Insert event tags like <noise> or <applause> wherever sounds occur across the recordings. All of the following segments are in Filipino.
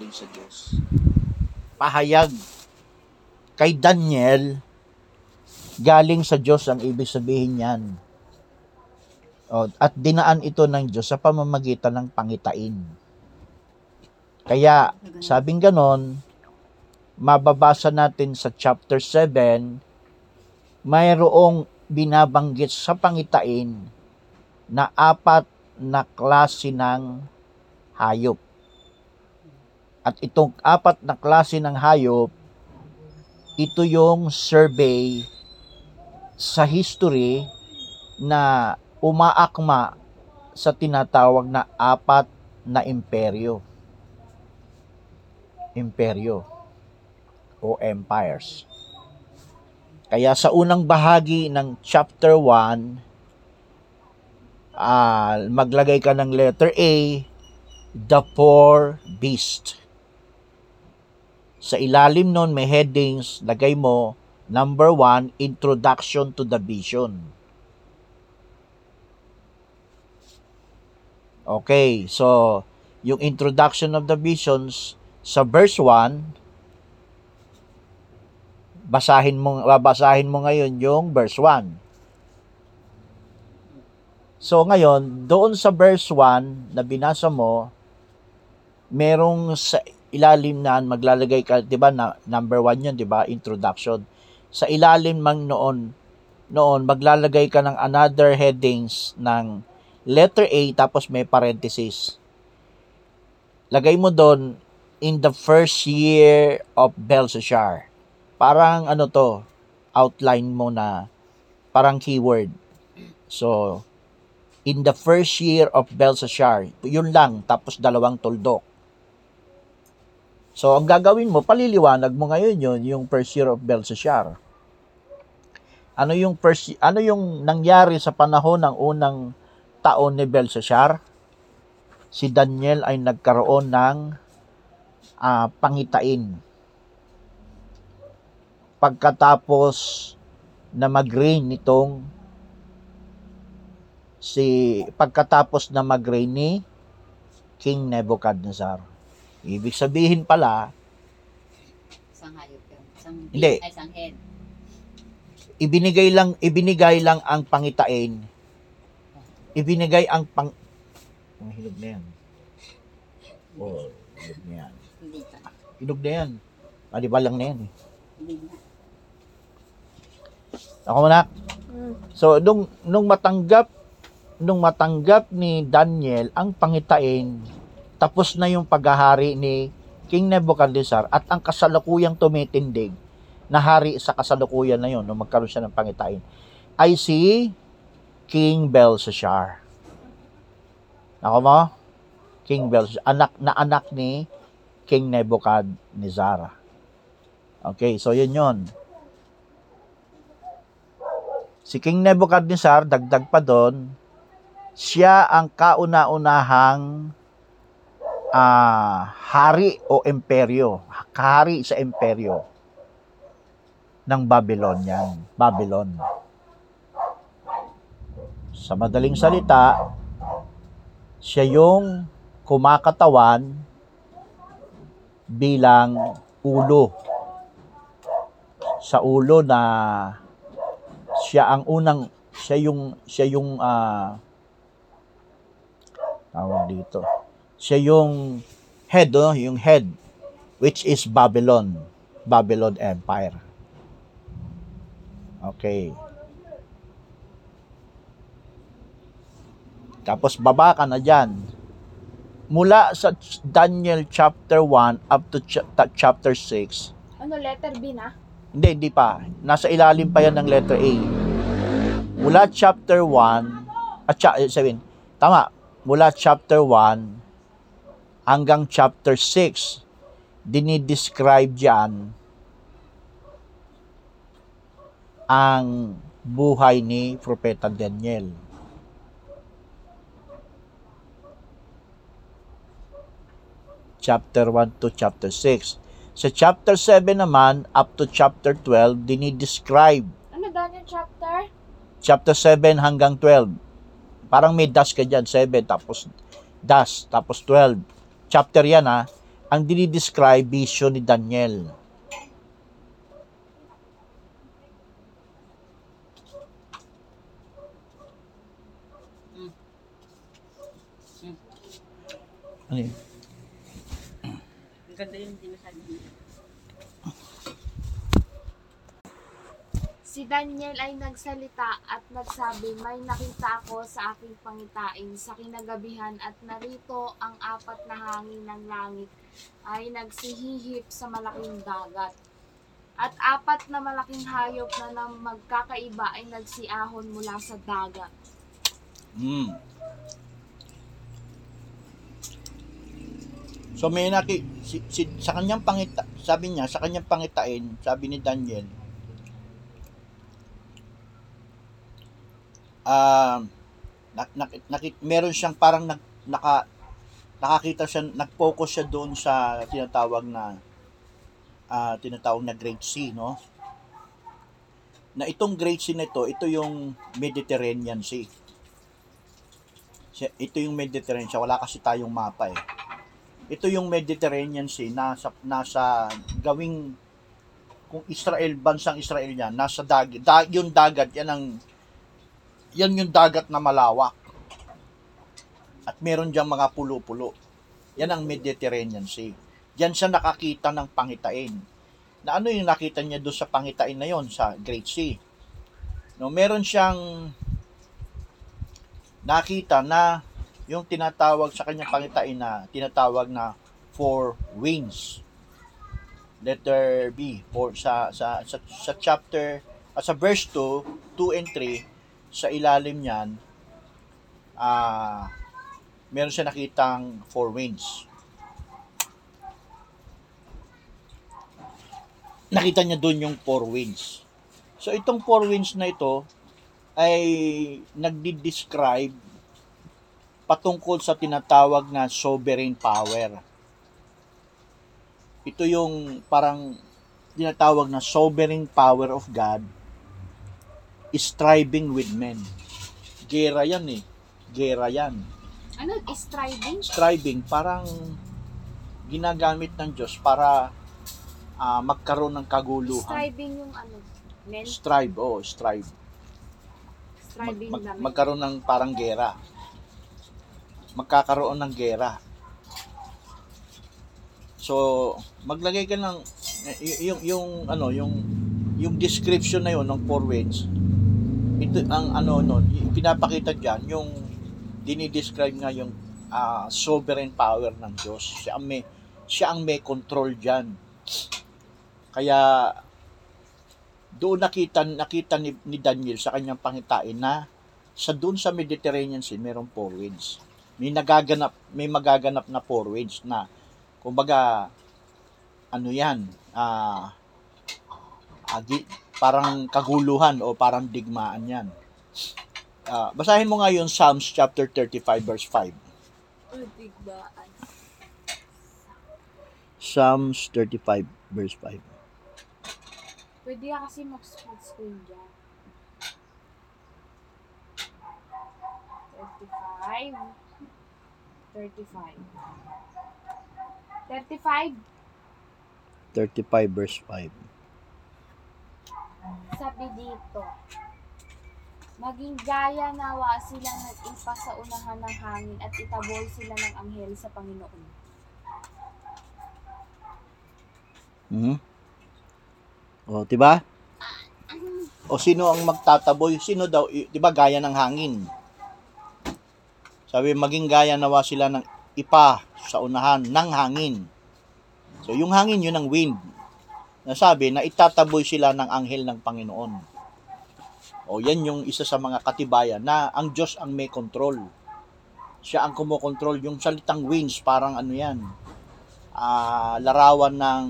galing sa Diyos. Pahayag kay Daniel, galing sa Diyos ang ibig sabihin niyan. O, at dinaan ito ng Diyos sa pamamagitan ng pangitain. Kaya, sabing ganon, mababasa natin sa chapter 7, mayroong binabanggit sa pangitain na apat na klase ng hayop. At itong apat na klase ng hayop, ito yung survey sa history na umaakma sa tinatawag na apat na imperyo. Imperyo o empires. Kaya sa unang bahagi ng chapter 1, ah maglagay ka ng letter A, the four beast. Sa ilalim nun may headings, lagay mo, number one, introduction to the vision. Okay, so yung introduction of the visions sa verse 1, basahin mo babasahin mo ngayon yung verse 1. So ngayon, doon sa verse 1 na binasa mo, merong sa ilalim na maglalagay ka, 'di ba? Na, number 1 'yun, 'di ba? Introduction. Sa ilalim mang noon, noon maglalagay ka ng another headings ng letter A tapos may parenthesis. Lagay mo doon in the first year of Belshazzar. Parang ano to, outline mo na parang keyword. So, in the first year of Belshazzar, yun lang, tapos dalawang tuldok. So, ang gagawin mo, paliliwanag mo ngayon yun, yung first year of Belshazzar. Ano yung first, ano yung nangyari sa panahon ng unang taon ni Belshazzar? Si Daniel ay nagkaroon ng ah, pangitain. Pagkatapos na mag-reign nitong si pagkatapos na mag-reign ni King Nebuchadnezzar. Ibig sabihin pala, Isang hayop yun. Isang Hindi. Ay, isang head. ibinigay lang ibinigay lang ang pangitain. Ibinigay ang pang ang hinog na yan. Oh, hinog na yan. Hindi pa. Hinog na yan. Ah, di ba lang na yan eh. Hindi na. Ako muna. So, nung, nung matanggap nung matanggap ni Daniel ang pangitain, tapos na yung paghahari ni King Nebuchadnezzar at ang kasalukuyang tumitindig na hari sa kasalukuyan na yun, nung magkaroon siya ng pangitain, ay si King Belshazzar. Ako mo? King Belshazzar, anak na anak ni King Nebuchadnezzar. Okay, so yun yun. Si King Nebuchadnezzar, dagdag pa doon, siya ang kauna-unahang ah, hari o imperyo, kahari sa imperyo ng Babylon yan. Babylon. Sa madaling salita, siya yung kumakatawan bilang ulo. Sa ulo na siya ang unang siya yung siya yung ah, tawag dito. Siya yung head, oh, yung head, which is Babylon. Babylon Empire. Okay. Tapos baba ka na dyan. Mula sa Daniel chapter 1 up to ch- chapter 6, Ano, letter B na? hindi, hindi pa. Nasa ilalim pa yan ng letter A. Mula chapter 1, at cha, eh, sabihin, tama, mula chapter 1 hanggang chapter 6, dinidescribe diyan ang buhay ni Propeta Daniel. Chapter 1 to chapter 6. Sa chapter 7 naman, up to chapter 12, dinidescribe Ano, Daniel chapter? chapter 7 hanggang 12. Parang may dash ka dyan, 7, tapos dash, tapos 12. Chapter yan ha. ang dinidescribe vision ni Daniel. Mm. Mm. Ano yun? Ang ganda yung sinasabi niya. Si Daniel ay nagsalita at nagsabi, May nakita ako sa aking pangitain sa kinagabihan at narito ang apat na hangin ng langit ay nagsihihip sa malaking dagat. At apat na malaking hayop na, na magkakaiba ay nagsiahon mula sa dagat. Mm. So may naki si, si, sa kanyang pangita sabi niya sa kanyang pangitain sabi ni Daniel um nak, nak, nakit- meron siyang parang nag, naka nakakita siya nag-focus siya doon sa tinatawag na ah tinatawag na Great Sea no na itong Great Sea na ito yung Mediterranean Sea ito yung Mediterranean Sea. Wala kasi tayong mapa eh. Ito yung Mediterranean Sea nasa nasa gawing kung Israel bansang Israel yan nasa dagat da, yung dagat yan ang yan yung dagat na malawak at meron diyang mga pulo-pulo. Yan ang Mediterranean Sea. Diyan siya nakakita ng pangitain. Na ano yung nakita niya doon sa pangitain na yon sa Great Sea? No meron siyang nakita na yung tinatawag sa kanyang pangitain na tinatawag na four winds. Letter B for sa sa sa, sa chapter at sa verse 2, 2 and 3 sa ilalim niyan ah meron siya nakitang four winds. Nakita niya doon yung four winds. So itong four winds na ito ay nagdi-describe patungkol sa tinatawag na sovereign power. Ito yung parang tinatawag na sovereign power of God striving with men. Gera yan eh. Gera yan. Ano? Striving? Striving, parang ginagamit ng Diyos para ah, magkaroon ng kaguluhan. Striving yung ano? Men? Strive, oh, strive. Mag, Striving mag- namin. magkaroon ng parang gera. Magkakaroon ng gera. So, maglagay ka ng y- yung yung ano, yung yung description na yon ng four winds. Ito ang ano no, y- pinapakita diyan yung dinidescribe nga yung ah, sovereign power ng Diyos. Siya ang may siya ang may control diyan. Kaya doon nakita nakita ni, ni Daniel sa kanyang pangitain na sa doon sa Mediterranean Sea merong four winds. May nagaganap may magaganap na four winds na kumbaga ano 'yan ah agi, parang kaguluhan o parang digmaan 'yan. Ah, basahin mo nga yung Psalms chapter 35 verse 5. Oh, digbaan. Psalms 35 verse 5. Pwede ka kasi mag-split screen dyan. 35. 35. 35. 35 verse 5. Sabi dito, Maging gaya nawa sila nag-ipa sa unahan ng hangin at itabol sila ng anghel sa Panginoon. Mhm. O, 'di ba? O sino ang magtataboy? Sino daw, 'di ba gaya ng hangin? Sabi maging gaya nawa sila ng ipa sa unahan ng hangin. So yung hangin yun ang wind. Nasabi na itataboy sila ng anghel ng Panginoon. O yan yung isa sa mga katibayan na ang Diyos ang may control. Siya ang kumokontrol. Yung salitang winds, parang ano yan, ah, larawan ng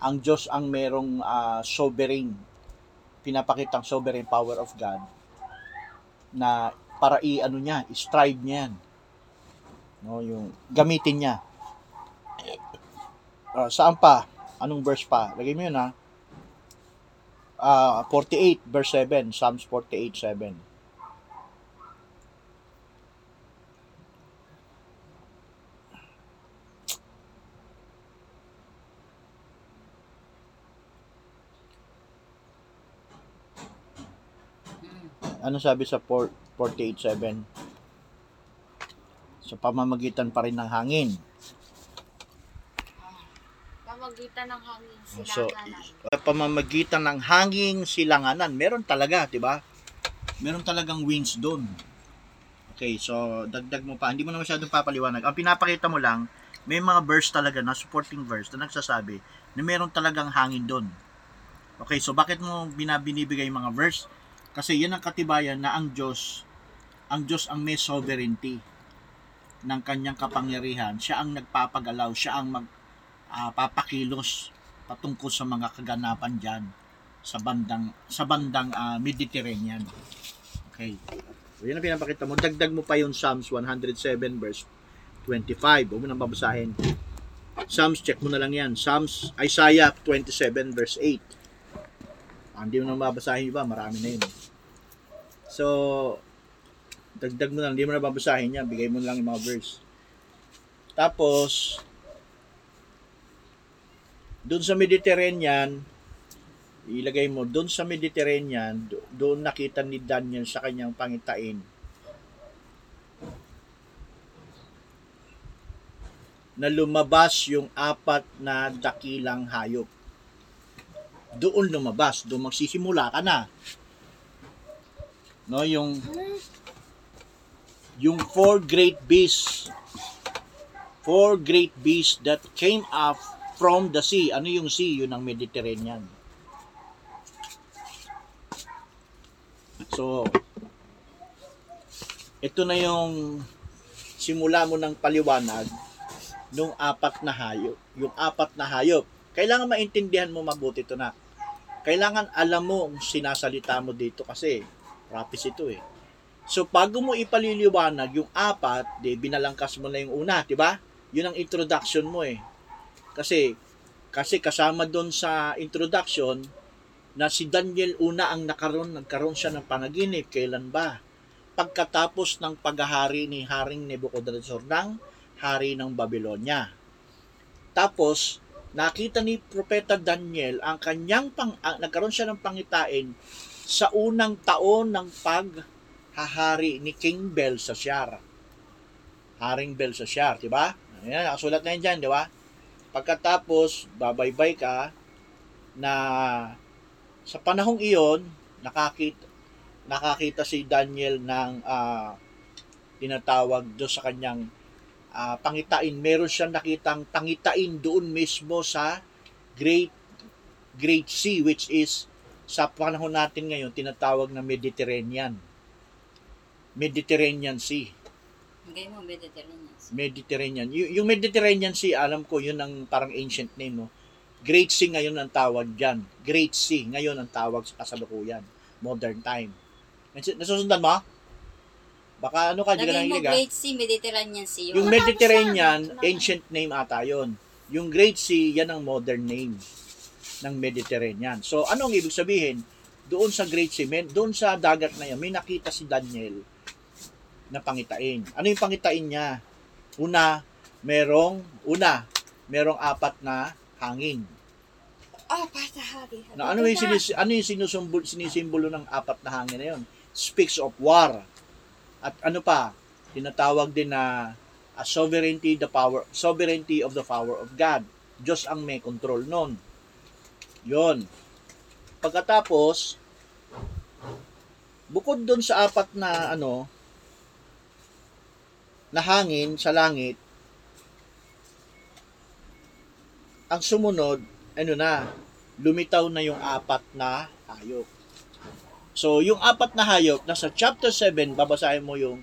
ang Diyos ang merong ah, sovereign, pinapakitang sovereign power of God na para i ano niya, strive niya yan. No, yung gamitin niya. Ah, saan pa? Anong verse pa? Lagay mo yun ha. Ah, uh, 48 verse 7. Psalms 48, Ano sabi sa 48.7? Sa pamamagitan pa rin ng hangin Pamagitan ng hangin So, silanganan. sa pamamagitan ng hanging silanganan. Meron talaga, 'di ba? Meron talagang winds doon. Okay, so dagdag mo pa. Hindi mo na masyadong papaliwanag. Ang pinapakita mo lang, may mga verse talaga na supporting verse na nagsasabi na meron talagang hangin doon. Okay, so bakit mo binabinibigay yung mga verse? Kasi yan ang katibayan na ang Diyos, ang Diyos ang may sovereignty ng kanyang kapangyarihan. Siya ang nagpapagalaw, siya ang mag ah, papakilos patungkol sa mga kaganapan diyan sa bandang sa bandang ah, Mediterranean. Okay. So, yan ang pinapakita mo. Dagdag mo pa yung Psalms 107 verse 25. Huwag mo nang babasahin. Psalms, check mo na lang yan. Psalms, Isaiah 27 verse 8. Ah, hindi mo nang babasahin iba. Marami na yun. So, dagdag mo na lang. Hindi mo na babasahin yan. Bigay mo na lang yung mga verse. Tapos, doon sa Mediterranean, ilagay mo, doon sa Mediterranean, do- doon nakita ni Daniel sa kanyang pangitain na lumabas yung apat na dakilang hayop. Doon lumabas, doon magsisimula ka na. No, yung yung four great beasts four great beasts that came up from the sea. Ano yung sea? Yun ang Mediterranean. So, ito na yung simula mo ng paliwanag nung apat na hayop. Yung apat na hayop. Kailangan maintindihan mo mabuti ito na. Kailangan alam mo ang sinasalita mo dito kasi rapis ito eh. So, bago mo ipaliliwanag yung apat, di binalangkas mo na yung una, di ba? Yun ang introduction mo eh. Kasi, kasi kasama doon sa introduction, na si Daniel una ang nakaroon, nagkaroon siya ng panaginip. Kailan ba? Pagkatapos ng paghahari ni Haring Nebuchadnezzar ng hari ng Babylonia. Tapos, nakita ni Propeta Daniel ang kanyang pang, ang, nagkaroon siya ng pangitain sa unang taon ng paghahari ni King Belshazzar. Haring Belshazzar, di ba? Ayan, nakasulat na yan dyan, di ba? Pagkatapos, babaybay ka na sa panahong iyon, nakakita, nakakita si Daniel ng ah, tinatawag do sa kanyang ah, pangitain. Meron siyang nakitang pangitain doon mismo sa Great Great Sea which is sa panahon natin ngayon tinatawag na Mediterranean. Mediterranean Sea. Hanggang mo, Mediterranean. Mediterranean. Y- yung Mediterranean Sea, alam ko, yun ang parang ancient name, no? Great Sea ngayon ang tawag dyan. Great Sea ngayon ang tawag sa kasalukuyan. Modern time. Nas- Nasusundan mo? Baka ano ka, di ka Lagay mo ah. Great Sea, Mediterranean Sea. Yung Yung, Mediterranean, Wala. ancient name ata yun. Yung Great Sea, yan ang modern name ng Mediterranean. So, anong ibig sabihin? Doon sa Great Sea, men, doon sa dagat na yan, may nakita si Daniel na pangitain. Ano yung pangitain niya? Una, merong, una, merong apat na hangin. Oh, patahari. Na ano yung, sinis, ano yung sinusumbol, sinisimbolo ng apat na hangin na yun? Speaks of war. At ano pa, tinatawag din na a sovereignty the power sovereignty of the power of God. Diyos ang may control nun. Yon. Pagkatapos, bukod doon sa apat na ano, na hangin sa langit, ang sumunod, ano na, lumitaw na yung apat na hayop. So, yung apat na hayop, nasa chapter 7, babasahin mo yung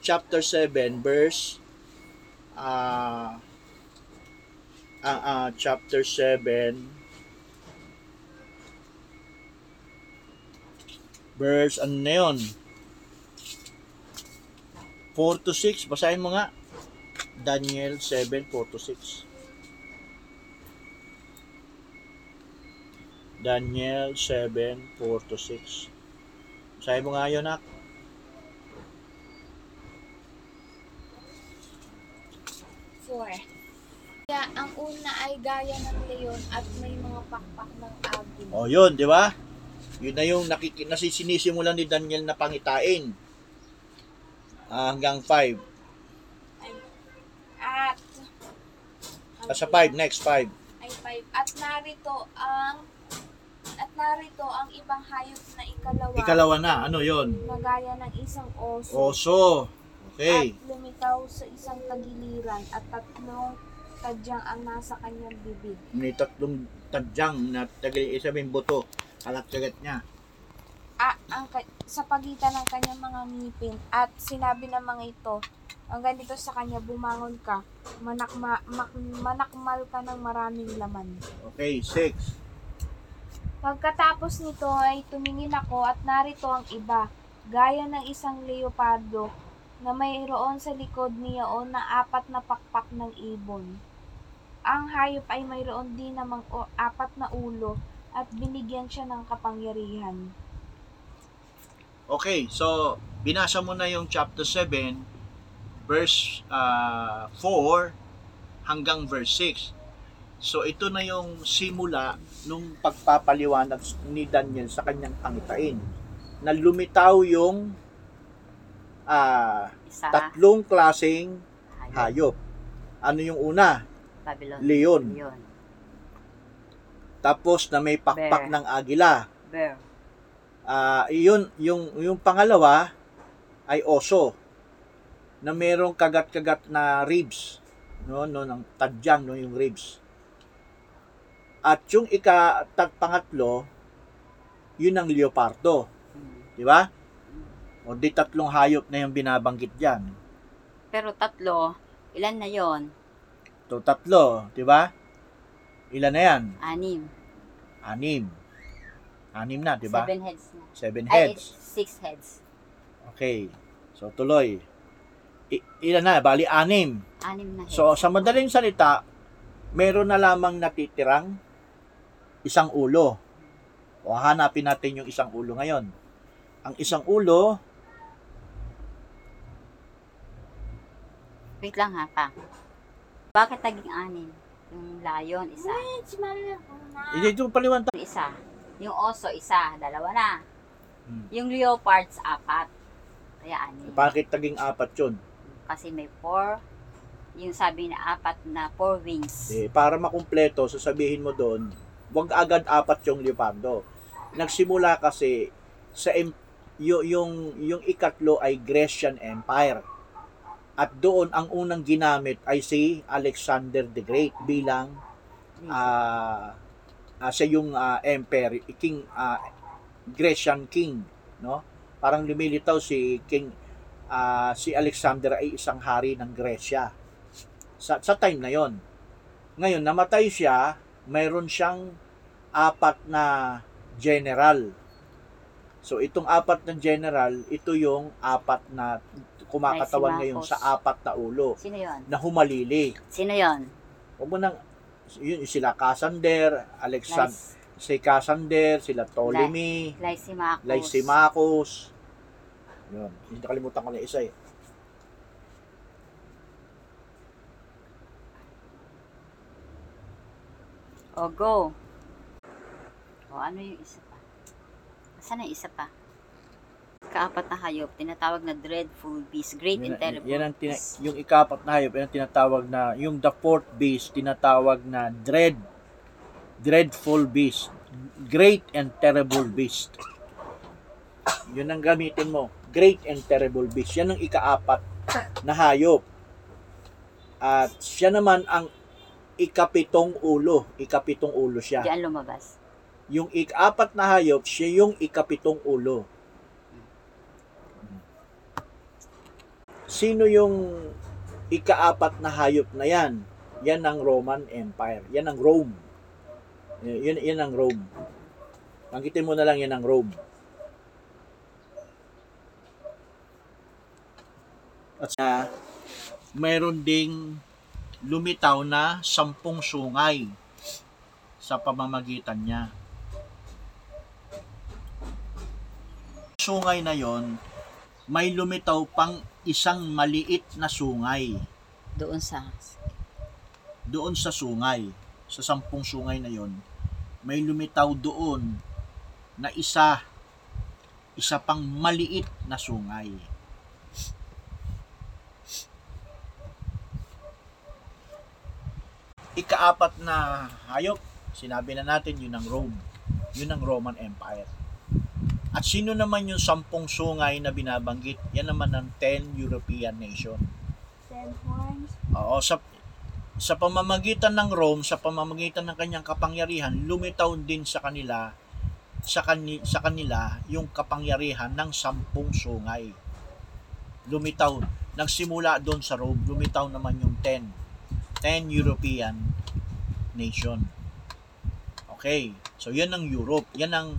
chapter 7, verse, ah, ah, ah, chapter 7, verse, ano na yun? 4 to 6, basahin mo nga. Daniel 7, 4 to 6. Daniel 7, 4 to 6. Basahin mo nga yun, nak. Four. Kaya ang una ay gaya ng leon at may mga pakpak ng agin. O, yun, di ba? Yun na yung nakiki- nasisinisimulan ni Daniel na pangitain. Ah, hanggang 5. At Ah, sa 5, next 5. ay five. At narito ang at narito ang ibang hayop na ikalawa, Ikalawa na, ano yon? na gaya ng isang oso Oso. Okay. at lumitaw sa isang tagiliran at tatlong tadyang ang nasa kanyang bibig. May tatlong tadyang na tagal isabing buto. Kalat-kagat niya. Ah, ang sa pagitan ng kanyang mga ngipin at sinabi ng mga ito, ang ganito sa kanya, bumangon ka, manakma, mak- manakmal ka ng maraming laman. Okay, 6. Pagkatapos nito ay tumingin ako at narito ang iba, gaya ng isang leopardo na mayroon sa likod niyaon na apat na pakpak ng ibon. Ang hayop ay mayroon din namang o, apat na ulo at binigyan siya ng kapangyarihan. Okay, so binasa mo na yung chapter 7, verse ah, 4 hanggang verse 6. So ito na yung simula nung pagpapaliwanag ni Daniel sa kanyang pangitain. Na lumitaw yung Isa. tatlong klaseng Hayop. hayop. Ano yung una? Babylon. Leon. Leon. Tapos na may pakpak Bear. ng agila. Bear. Ah, iyon yung yung pangalawa ay oso na merong kagat-kagat na ribs, no, no ng tadyang no yung ribs. At yung ika pangatlo, yun ang leopardo, di ba? O di tatlong hayop na yung binabanggit diyan. Pero tatlo, ilan na yon? To tatlo, di ba? Ilan na yan? Anim. Anim. Anim na, di ba? Seven heads na. Seven Ay, heads. six heads. Okay. So tuloy. I- ilan na? Bali anim. Anim na heads. So, sa madaling salita, meron na lamang natitirang isang ulo. O hanapin natin yung isang ulo ngayon. Ang isang ulo, Wait lang ha, pa. Bakit naging anim? Yung lion, isa. hindi ito paliwanag. Yung isa. Yung oso, isa. Dalawa na. Hmm. Yung leopards, apat. Kaya anim. Bakit taging apat yun? Kasi may four. Yung sabi na apat na four wings. Eh, para makumpleto, sasabihin mo doon, wag agad apat yung leopardo. Nagsimula kasi sa em- y- yung yung ikatlo ay Grecian Empire. At doon ang unang ginamit ay si Alexander the Great bilang ah ah, siya yung ah, emperor king ah, Grecian king no parang lumilitaw si king ah, si Alexander ay isang hari ng Gresya sa, sa time na yon ngayon namatay siya mayroon siyang apat na general so itong apat na general ito yung apat na kumakatawan ngayon Lysimachus. sa apat na ulo Sino yon? na humalili Sino yon? Huwag mo nang, yun, sila Casander, Alexander, si Casander, sila Ptolemy, Lysimachus. Lysimachus. Yun, hindi nakalimutan ko na isa eh. O, go. O, ano yung isa pa? Saan yung isa pa? Kaapat na hayop, tinatawag na dreadful beast, great Yan, and terrible. yan ang tina- beast. yung ikapat na hayop, yan ang tinatawag na, yung the fourth beast, tinatawag na dread, dreadful beast, great and terrible beast. Yun ang gamitin mo, great and terrible beast. Yan ang ikaapat na hayop. At siya naman ang ikapitong ulo, ikapitong ulo siya. Diyan lumabas. Yung ikapat na hayop, siya yung ikapitong ulo. Sino yung ikaapat na hayop na yan? Yan ang Roman Empire. Yan ang Rome. Yan, yan ang Rome. Banggitin mo na lang yan ang Rome. At sa mayroon ding lumitaw na sampung sungay sa pamamagitan niya. Sungay na yon, may lumitaw pang isang maliit na sungay Doon sa doon sa sungay. Sa sampung sungay na yon, may lumitaw doon na isa isa pang maliit na sungay. Ikaapat na hayop, sinabi na natin yun ang Rome. Yun ang Roman Empire. At sino naman yung sampung sungay na binabanggit? Yan naman ang 10 European nation. Ten horns. Oo, sa sa pamamagitan ng Rome, sa pamamagitan ng kanyang kapangyarihan, lumitaw din sa kanila sa kani, sa kanila yung kapangyarihan ng sampung sungay. Lumitaw, nagsimula doon sa Rome, lumitaw naman yung 10. 10 European nation. Okay, so yan ang Europe, yan ang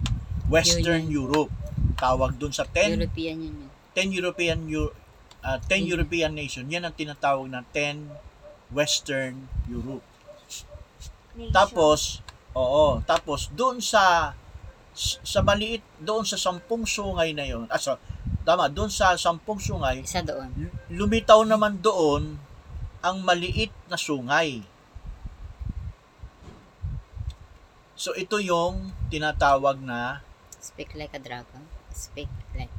Western Europe. Tawag doon sa 10 European Union. 10 European Eu- uh, 10 Mhm. European nation, yan ang tinatawag na 10 Western Europe. Nation. Tapos, oo, tapos doon sa sa maliit doon sa sampung sungay na yon, ah, so, tama, doon sa sampung sungay, Isa doon. lumitaw naman doon ang maliit na sungay. So ito yung tinatawag na Speak like a dragon. Speak like.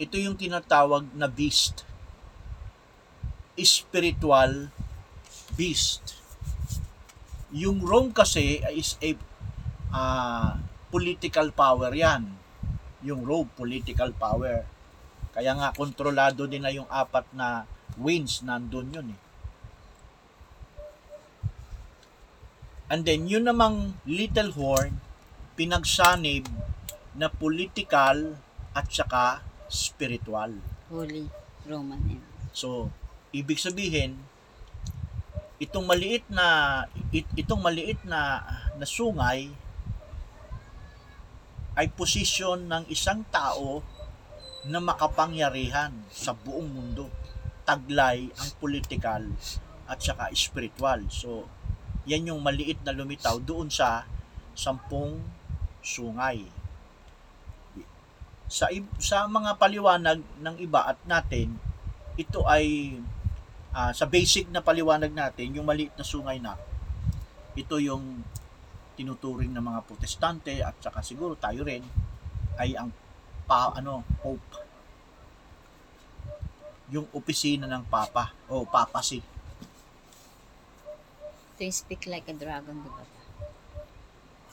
ito yung tinatawag na beast. Spiritual beast. Yung Rome kasi is a ah, political power yan. Yung Rome, political power. Kaya nga, kontrolado din na yung apat na winds nandun yun eh. And then, yun namang little horn, pinagsanib na political at saka spiritual. Holy Roman Empire. So, ibig sabihin, itong maliit na it, itong maliit na na sungay ay posisyon ng isang tao na makapangyarihan sa buong mundo. Taglay ang political at saka spiritual. So, yan yung maliit na lumitaw doon sa sampung sungay. Sa, sa mga paliwanag ng iba at natin, ito ay ah, sa basic na paliwanag natin, yung maliit na sungay na, ito yung tinuturing ng mga protestante at saka siguro tayo rin ay ang pa, ano, Pope. Yung opisina ng Papa o Papacy. Ito yung speak like a dragon, di?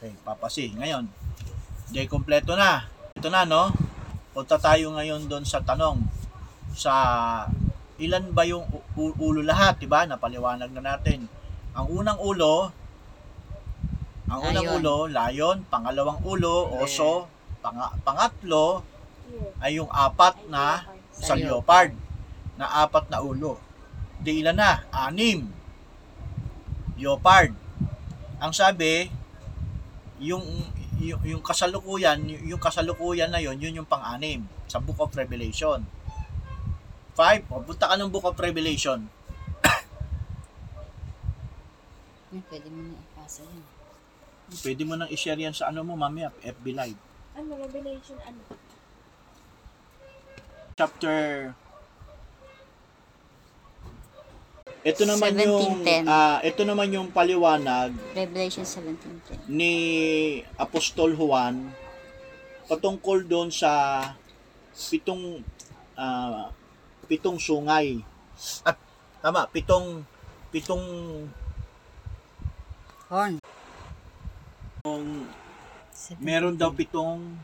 Okay, Papacy. Ngayon, di kompleto na. Ito na, no? Punta tayo ngayon doon sa tanong sa ilan ba yung ulo lahat, 'di ba? Napaliwanag na natin. Ang unang ulo ang unang Lion. ulo, lion, pangalawang ulo, oso, panga- pangatlo ay yung apat na sa leopard na apat na ulo. Di ilan na? Anim. Leopard. Ang sabi, yung yung, yung kasalukuyan, yung kasalukuyan na yon, yun yung pang-anim sa Book of Revelation. Five, o, punta ka ng Book of Revelation. Pwede mo na ipasa yan. Pwede mo nang i-share yan sa ano mo mamaya, FB Live. Ano, Revelation, ano? chapter ito naman yung 17:10. ah ito naman yung paliwanag Revelation 17.10. ni Apostol Juan patungkol doon sa pitong ah, pitong sungay at tama pitong pitong Horn. meron daw pitong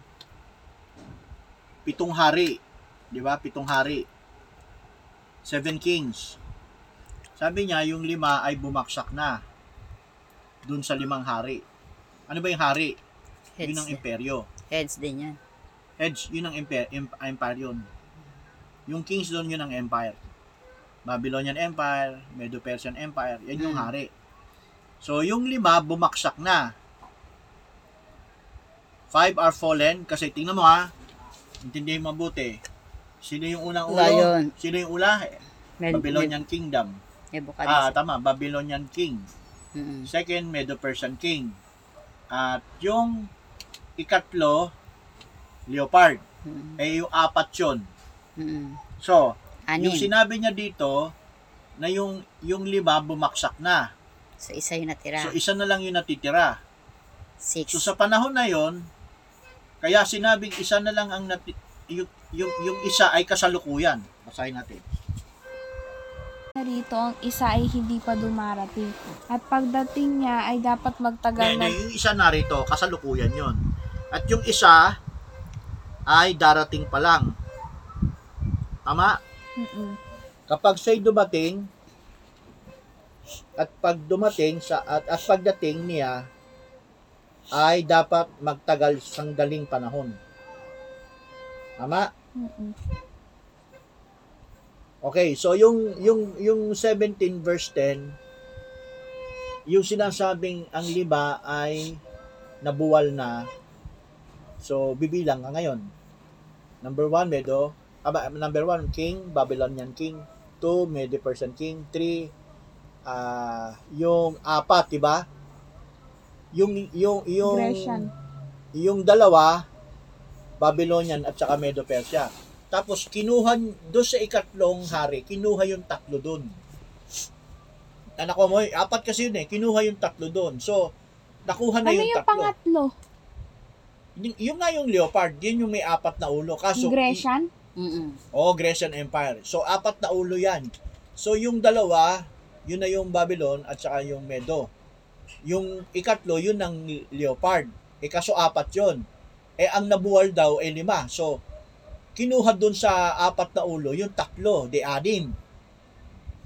pitong hari, 'di ba? Pitong hari. Seven kings. Sabi niya yung lima ay bumaksak na dun sa limang hari. Ano ba yung hari? Heads, Yun ang imperyo. heads din yan. Heads, yun ang emper, em- empire yun. Yung kings doon yun ang empire. Babylonian Empire, Medo-Persian Empire, yan yung Mm. hari. So, yung lima, bumaksak na. Five are fallen, kasi tingnan mo ha, intindihin mabuti. Sino yung unang ulo? Lion. Sino yung ula? Med- Babylonian Kingdom. Med- Ah, Nebuchadnezzar. tama, Babylonian King. Mm-mm. Second, Medo-Persian King. At yung ikatlo, Leopard. Mm-mm. Eh, yung apat yun. Mm-mm. So, Anim. yung sinabi niya dito, na yung, yung lima bumaksak na. so, isa yung natira. So, isa na lang yung natitira. Six. So, sa panahon na yon Kaya sinabing isa na lang ang nati- yung, yung, yung isa ay kasalukuyan. Basahin natin. Narito ang isa ay hindi pa dumarating. At pagdating niya ay dapat magtagal na yung isa narito, kasalukuyan yon. At yung isa ay darating pa lang. Tama? Mm-mm. Kapag siya'y dumating, at pag dumating sa at, at pagdating niya ay dapat magtagal sangdaling panahon. Tama? Mm-mm. Okay, so yung yung yung 17 verse 10 yung sinasabing ang lima ay nabuwal na. So bibilang ka ngayon. Number 1 Medo, aba, number 1 King, Babylonian King. 2 Medo Persian King. 3 ah yung apat, 'di ba? Yung yung yung Grecian. yung dalawa Babylonian at saka Medo-Persia. Tapos kinuha do sa ikatlong hari, kinuha yung tatlo doon. Anak ko mo, apat kasi yun eh, kinuha yung tatlo doon. So, nakuha na Ano yung, yung tatlo. pangatlo? Yung, yung nga yung leopard, yun yung may apat na ulo. Kaso, Grecian? Mm-mm. Oo, Grecian Empire. So, apat na ulo yan. So, yung dalawa, yun na yung Babylon at saka yung Medo. Yung ikatlo, yun ang leopard. E kaso apat yun. Eh, ang nabuwal daw ay lima. So, kinuha dun sa apat na ulo, yung tatlo, di anim.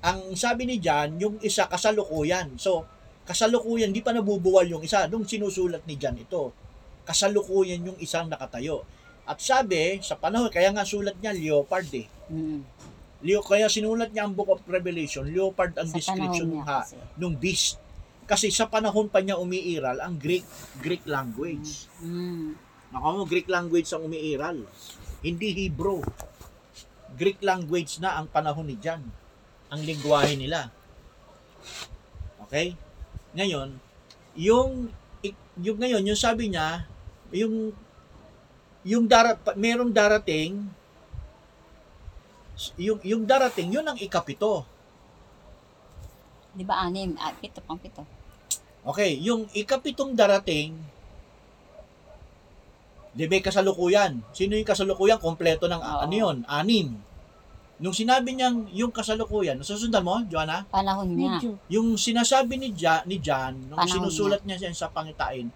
Ang sabi ni John, yung isa kasalukuyan. So, kasalukuyan, di pa nabubuwal yung isa. Nung sinusulat ni John ito, kasalukuyan yung isang nakatayo. At sabi, sa panahon, kaya nga sulat niya, leopard eh. Mm-mm. Leo, kaya sinulat niya ang Book of Revelation, leopard ang Sa description niya ha, kasi. nung beast. Kasi sa panahon pa niya umiiral ang Greek Greek language. Mm. Naka mo, Greek language ang umiiral. Hindi Hebrew. Greek language na ang panahon ni John. Ang lingwahe nila. Okay? Ngayon, yung yung ngayon, yung sabi niya, yung yung dara, merong darating yung yung darating, yun ang ikapito. Di ba anim? Ah, pito pang pito. Okay, yung ikapitong darating, di ba kasalukuyan? Sino yung kasalukuyan? Kompleto ng Oo. ano yun? Anim. Nung sinabi niyang yung kasalukuyan, nasusundan mo, Joanna? Panahon niya. Medyo. Yung sinasabi ni, ja, ni John, nung Panahon sinusulat niya siya sa pangitain,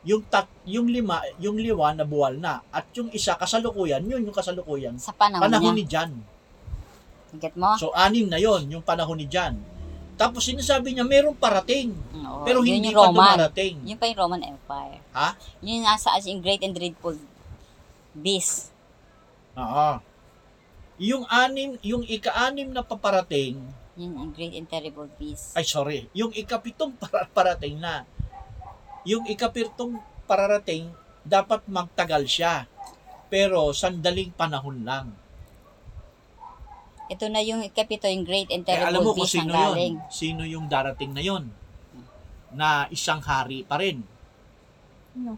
yung tat, yung lima, yung liwa na buwal na. At yung isa kasalukuyan, yun yung kasalukuyan. Sa panahon, Panahon niya. ni John. Get mo? So, anim na yon yung panahon ni John. Tapos sinasabi niya, merong parating. Oo, Pero yun hindi yung pa Roman. dumarating. Yun pa yung Roman Empire. Ha? Yun yung nasa as in great and dreadful beast. Oo. Yung anim, yung ika-anim na paparating, Yun ang great and terrible beast. ay sorry, yung ikapitong para- parating na, yung ikapitong pararating, dapat magtagal siya. Pero sandaling panahon lang. Ito na yung kapito, yung great and Eh, alam mo terrible kung beast sino galing. yun? Sino yung darating na yun? Na isang hari pa rin. No.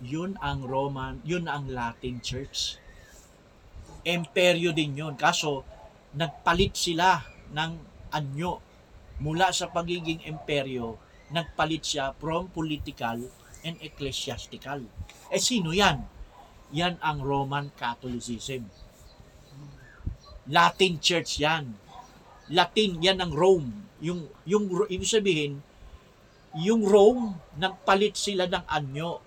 Yun ang Roman, yun ang Latin Church. Imperyo din yun. Kaso, nagpalit sila ng anyo. Mula sa pagiging imperyo, nagpalit siya from political and ecclesiastical. Eh, sino yan? Yan ang Roman Catholicism. Latin Church yan. Latin, yan ang Rome. Yung, yung, ibig sabihin, yung Rome, nagpalit sila ng anyo.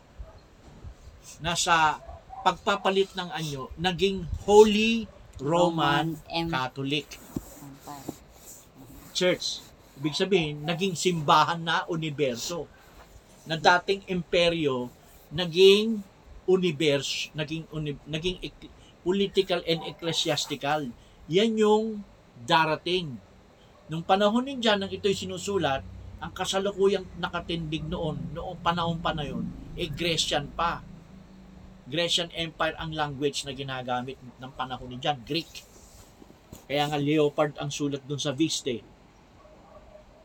Nasa pagpapalit ng anyo, naging Holy Roman Em- Catholic Empire. Church. Ibig sabihin, naging simbahan na universo. Na dating imperyo, naging universe, naging, uni, naging political and ecclesiastical. Yan yung darating. Nung panahon ni John, nang ito'y sinusulat, ang kasalukuyang nakatindig noon, noong panahon pa na yun, eh Grecian pa. Grecian Empire ang language na ginagamit ng panahon ni John, Greek. Kaya nga leopard ang sulat dun sa Viste.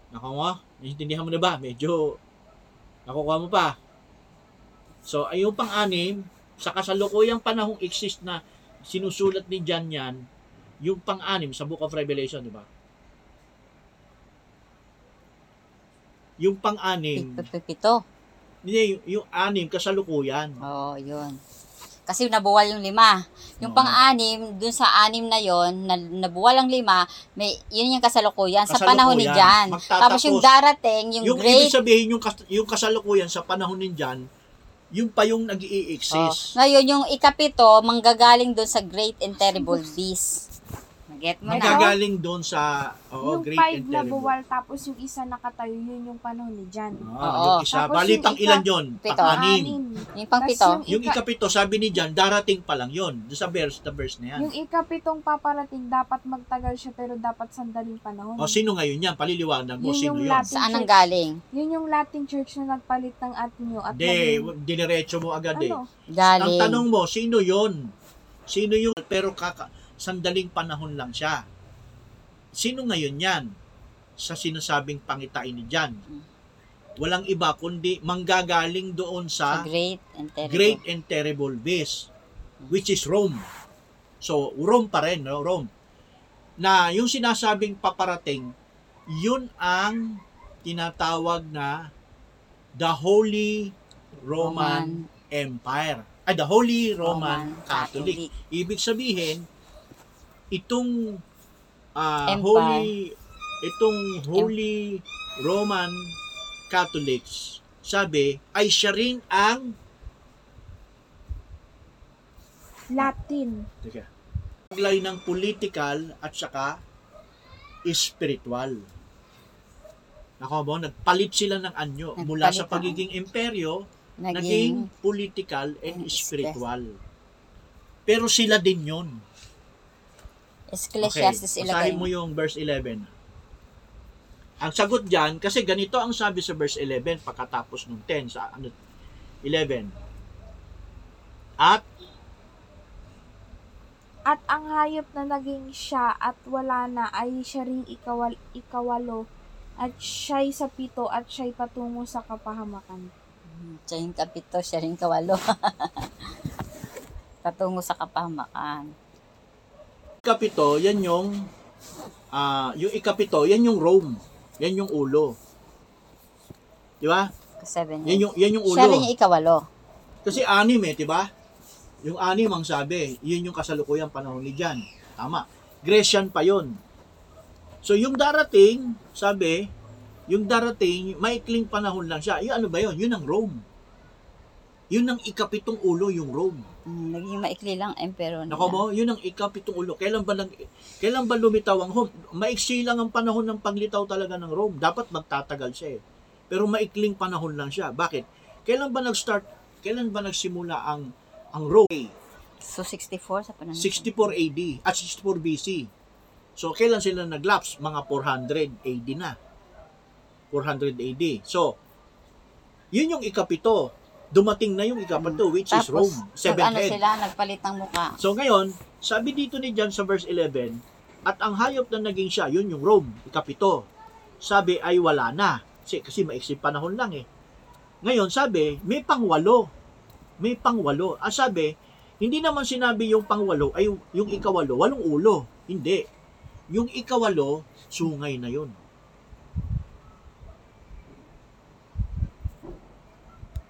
Nako mo? Naiintindihan mo na ba? Medyo nakukuha mo pa. So, ay yung pang-anim, sa kasalukuyang panahong exist na sinusulat ni John yan, yung pang-anim sa Book of Revelation, di ba? Yung pang-anim, Pito. Hindi, yung, yung anim, kasalukuyan. Oo, yun. Kasi nabuwal yung lima. Yung Oo. pang-anim, dun sa anim na yon na nabuwal ang lima, may, yun yung kasalukuyan. Sa Kasalukuyan. panahon ni Jan. Magtatapos. Tapos yung darating, yung, Yung, ibig great. sabihin, yung, kas- yung kasalukuyan sa panahon ni Jan, yung pa yung nag Oh, ngayon, yung ikapito, manggagaling dun sa great and terrible beast. Get mo na. Magagaling doon sa oo, yung great five and na terrible. buwal, tapos yung isa nakatayo, yun yung panahon ni Jan. Ah, Oo. yung isa. Tapos Bali, yung pang ika- ilan yun? Pito. Yung pang Tas pito. Yung ika- ikapito, sabi ni Jan, darating pa lang yun. Doon sa verse, the verse na yan. Yung ikapitong paparating, dapat magtagal siya pero dapat sandaling panahon. O, sino ngayon yan? Paliliwanag mo, Yun sino yung yun? Latin Saan ang church. galing? Yun yung Latin church na nagpalit ng at nyo at Hindi, naging- diniretso mo agad eh. ano? Ang Galing. tanong mo, sino yun? Sino yun? Pero kaka, sandaling panahon lang siya. Sino ngayon yan? Sa sinasabing pangitain ni Jan. Walang iba kundi manggagaling doon Sa sa great and terrible. great and terrible beast, which is Rome. So, Rome pa rin, no? Rome. Na yung sinasabing paparating, yun ang tinatawag na the Holy Roman, Empire. Ay, the Holy Roman, Catholic. Ibig sabihin, itong Empire. Holy itong Holy Roman Catholics sabi ay siya rin ang Latin. teka, taglay ng political at saka spiritual. Nako mo, nagpalit sila ng anyo mula Nagpalit sa ng- pagiging imperyo, Naging, naging political and and spiritual. Pero sila din yun. Ecclesiastes okay, ilagay basahin mo yung verse 11. Ang sagot diyan kasi ganito ang sabi sa verse 11 pagkatapos ng 10 sa ano 11. At At ang hayop na naging siya at wala na ay siya ring ikawal, ikawalo at siya'y sa pito at siya'y patungo sa kapahamakan. Siya yung kapito, siya rin kawalo. <laughs> Patungo sa kapahamakan. Ikapito, yan yung ah yung ikapito, yan yung Rome. Yan yung ulo. Di ba? Seven Yan yung yan yung ulo. Rin yung ikawalo. Kasi anim eh, di ba? Yung anim ang sabi, yun yung kasalukuyang panahon ni Jan. Tama. Grecian pa yun. So yung darating, sabi, yung darating, maikling panahon lang siya. Yung ano ba yun? Yun ang Rome. Yun ang ikapitong ulo, yung Rome. Hmm, naging maikli lang emperor nila. Nako mo, yun ang ikapitong ulo. Kailan ba, nag, kailan ba lumitaw ang Rome? Maiksi lang ang panahon ng paglitaw talaga ng Rome. Dapat magtatagal siya eh. Pero maikling panahon lang siya. Bakit? Kailan ba nag-start, kailan ba nagsimula ang ang Rome? So, 64 sa panahon. 64 AD at 64 BC. So, kailan sila nag-lapse? Mga 400 AD na. 400 AD. So, yun yung ikapito. Dumating na yung ikapito, which is Tapos, Rome. Seven ano head. sila, nagpalit ng muka. So ngayon, sabi dito ni John sa verse 11, at ang hayop na naging siya, yun yung Rome, ikapito. Sabi ay wala na. Kasi, kasi maiksi panahon lang eh. Ngayon, sabi, may pangwalo. May pangwalo. Ah, sabi, hindi naman sinabi yung pangwalo ay yung ikawalo, walong ulo. Hindi. Yung ikawalo, sungay na yun.